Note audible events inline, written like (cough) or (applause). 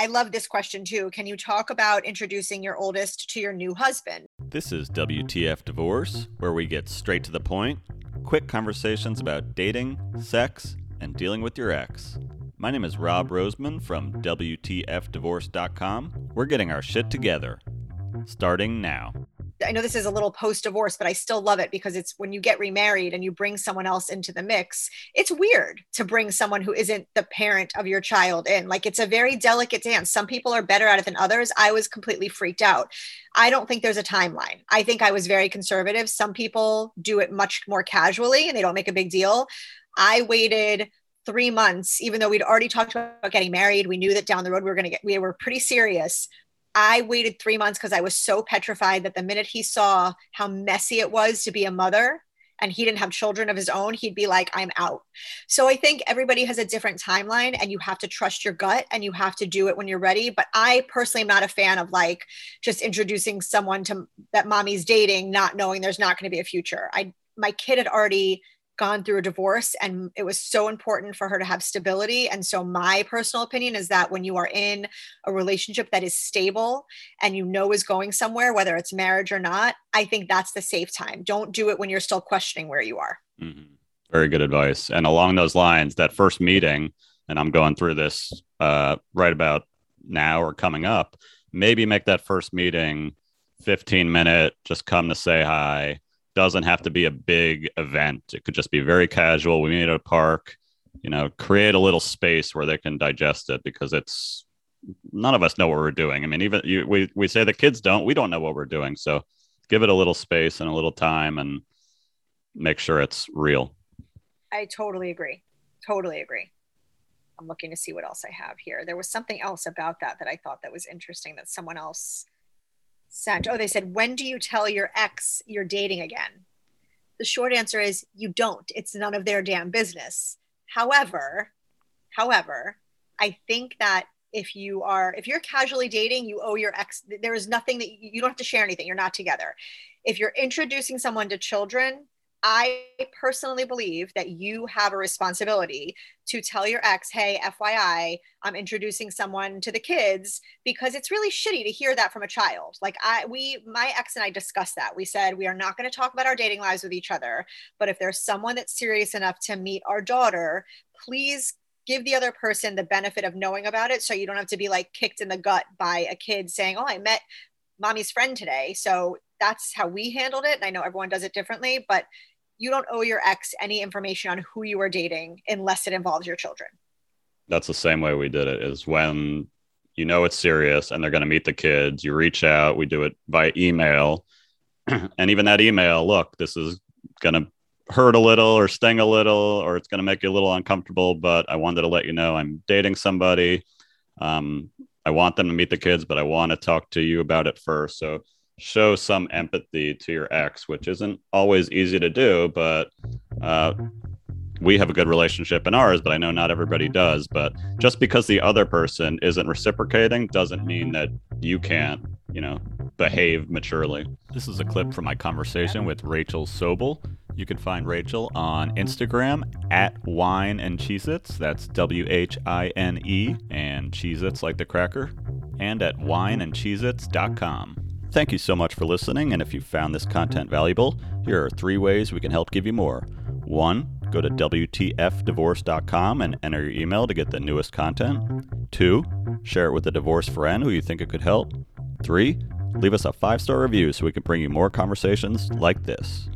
I love this question too. Can you talk about introducing your oldest to your new husband? This is WTF Divorce, where we get straight to the point, quick conversations about dating, sex, and dealing with your ex. My name is Rob Roseman from WTFDivorce.com. We're getting our shit together. Starting now. I know this is a little post divorce, but I still love it because it's when you get remarried and you bring someone else into the mix. It's weird to bring someone who isn't the parent of your child in. Like it's a very delicate dance. Some people are better at it than others. I was completely freaked out. I don't think there's a timeline. I think I was very conservative. Some people do it much more casually and they don't make a big deal. I waited three months, even though we'd already talked about getting married. We knew that down the road we were going to get, we were pretty serious. I waited three months because I was so petrified that the minute he saw how messy it was to be a mother and he didn't have children of his own, he'd be like, I'm out. So I think everybody has a different timeline and you have to trust your gut and you have to do it when you're ready. But I personally am not a fan of like just introducing someone to that mommy's dating, not knowing there's not going to be a future. I, my kid had already gone through a divorce and it was so important for her to have stability. And so my personal opinion is that when you are in a relationship that is stable and you know is going somewhere whether it's marriage or not i think that's the safe time. Don't do it when you're still questioning where you are. Mm-hmm. very good advice. And along those lines that first meeting and i'm going through this uh, right about now or coming up maybe make that first meeting 15 minute just come to say hi doesn't have to be a big event. It could just be very casual. We meet at a park, you know, create a little space where they can digest it because it's none of us know what we're doing. I mean, even you, we, we say the kids don't, we don't know what we're doing. So give it a little space and a little time and make sure it's real. I totally agree. Totally agree. I'm looking to see what else I have here. There was something else about that that I thought that was interesting that someone else sent. Oh, they said, when do you tell your ex you're dating again? The short answer is you don't. It's none of their damn business. However, however, I think that if you are if you're casually dating, you owe your ex there is nothing that you, you don't have to share anything. You're not together. If you're introducing someone to children, I personally believe that you have a responsibility to tell your ex, hey, FYI, I'm introducing someone to the kids because it's really shitty to hear that from a child. Like I we my ex and I discussed that. We said we are not going to talk about our dating lives with each other, but if there's someone that's serious enough to meet our daughter, please give the other person the benefit of knowing about it so you don't have to be like kicked in the gut by a kid saying, "Oh, I met mommy's friend today." So that's how we handled it. And I know everyone does it differently, but you don't owe your ex any information on who you are dating unless it involves your children. That's the same way we did it is when you know it's serious and they're going to meet the kids, you reach out, we do it by email. (clears throat) and even that email, look, this is going to hurt a little or sting a little or it's going to make you a little uncomfortable, but I wanted to let you know I'm dating somebody. Um, I want them to meet the kids, but I want to talk to you about it first. So show some empathy to your ex, which isn't always easy to do, but uh, we have a good relationship in ours, but I know not everybody does. But just because the other person isn't reciprocating doesn't mean that you can't, you know, behave maturely. This is a clip from my conversation with Rachel Sobel. You can find Rachel on Instagram at Whine and Cheez Its. That's W H I N E and Cheez Its like the cracker. And at whineandcheezits.com. Thank you so much for listening, and if you found this content valuable, here are three ways we can help give you more. One, go to WTFdivorce.com and enter your email to get the newest content. Two, share it with a divorced friend who you think it could help. Three, leave us a five star review so we can bring you more conversations like this.